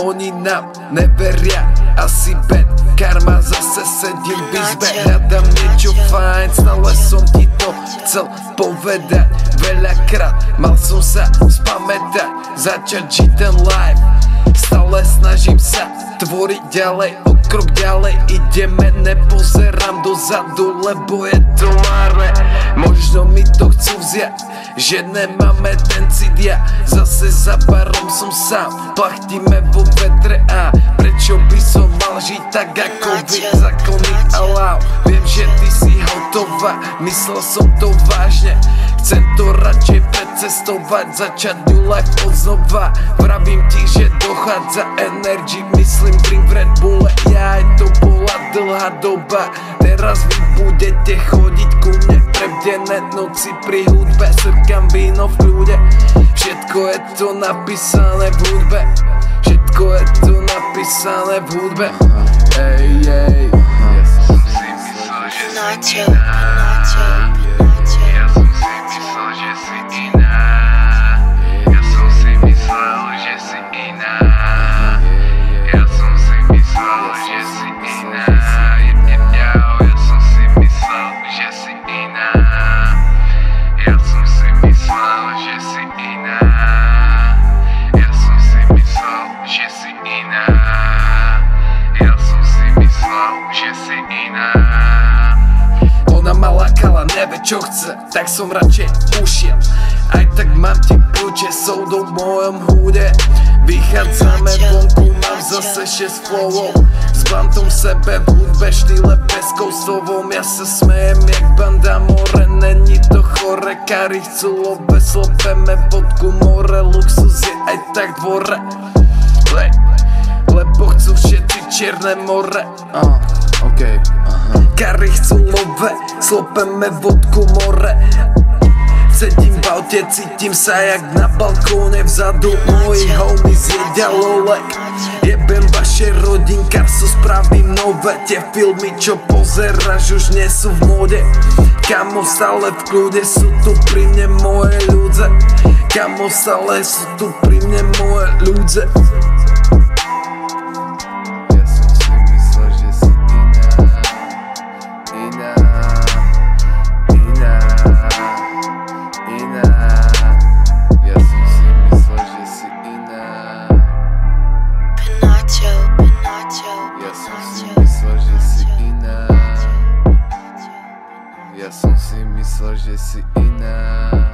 oni nám neveria Asi bad karma, zase sedím v izbe. Hľadám niečo fajn, stále som ti to chcel povedať. Veľakrát mal som sa spamätať Začať žiť ten life. Stále snažím sa tvoriť ďalej O krok ďalej. Ideme Nepozerám dozadu, lebo je to marné. Možno mi to chcú vziať Že nemáme ten cit ja Zase za barom som sám. Plachtíme vo vetre a Prečo by som mal žiť tak ako vy? a láv Viem, že ty si hotová Myslel som to vážne. Chcem to radšej precestovať Začať new life od znova Vravím ti, že dochádza energy Myslím drink v Red Bulle. Ja aj to bola dlhá doba. Teraz vy budete chodiť Prebdené noci pri hudbe Srkam víno v kľude. Všetko je to napísané v hudbe. Všetko je to napísané v hudbe. Ej, ej. Nacho, Nacho. Čo chce, tak som radšej ušiel Aj tak mám kľúče, sú do mojom húde. Vychádzame vonku, mám zase 6 flowov. S bantom sebe v hudbe, štýle peskou slovom Ja sa smejem jak banda more, není to chore. Kari chcú lobe, slopeme vodku more Luxus je aj tak dvore. Le, Lebo chcú všetci čierne more. Uh, okay, aha. Kary chcú love, slopeme vodku more. Sedím v aute, cítim sa jak na balkóne vzadu. Moji homies jedia lolek Jebem vaše rodinka, so spravím nové. Tie filmy, čo pozeráš, už nie sú v móde. Kamo stále v kľude, sú tu pri mne moje ľudze. Kamo stále sú tu pri mne moje ľudze Ja som si myslel, že si iná